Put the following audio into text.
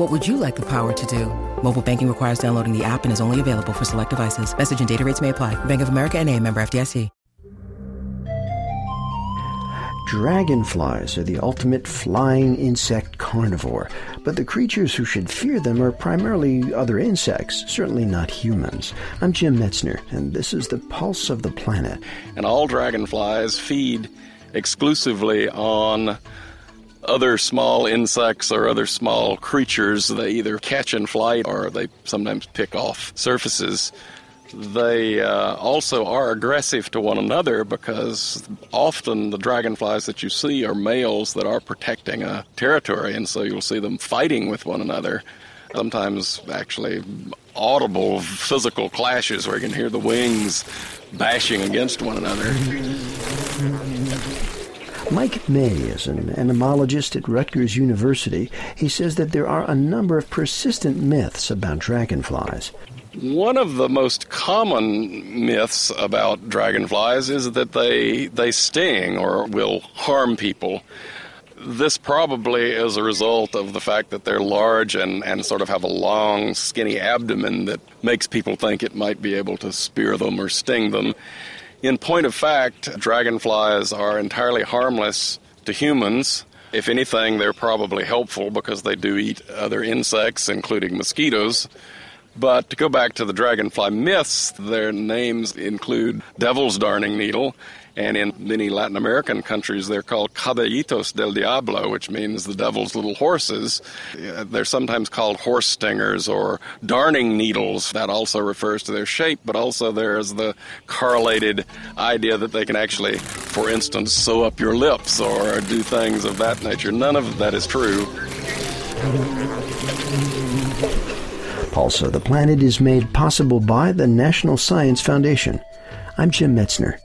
What would you like the power to do? Mobile banking requires downloading the app and is only available for select devices. Message and data rates may apply. Bank of America and a member FDIC. Dragonflies are the ultimate flying insect carnivore, but the creatures who should fear them are primarily other insects, certainly not humans. I'm Jim Metzner, and this is the Pulse of the Planet. And all dragonflies feed exclusively on other small insects or other small creatures they either catch in flight or they sometimes pick off surfaces. They uh, also are aggressive to one another because often the dragonflies that you see are males that are protecting a territory, and so you'll see them fighting with one another. Sometimes actually audible physical clashes where you can hear the wings bashing against one another. Mike May is an entomologist at Rutgers University. He says that there are a number of persistent myths about dragonflies. One of the most common myths about dragonflies is that they they sting or will harm people. This probably is a result of the fact that they're large and, and sort of have a long, skinny abdomen that makes people think it might be able to spear them or sting them. In point of fact, dragonflies are entirely harmless to humans. If anything, they're probably helpful because they do eat other insects, including mosquitoes. But to go back to the dragonfly myths, their names include devil's darning needle, and in many Latin American countries, they're called caballitos del diablo, which means the devil's little horses. Uh, they're sometimes called horse stingers or darning needles. That also refers to their shape, but also there's the correlated idea that they can actually, for instance, sew up your lips or do things of that nature. None of that is true. Pulse of the Planet is made possible by the National Science Foundation. I'm Jim Metzner.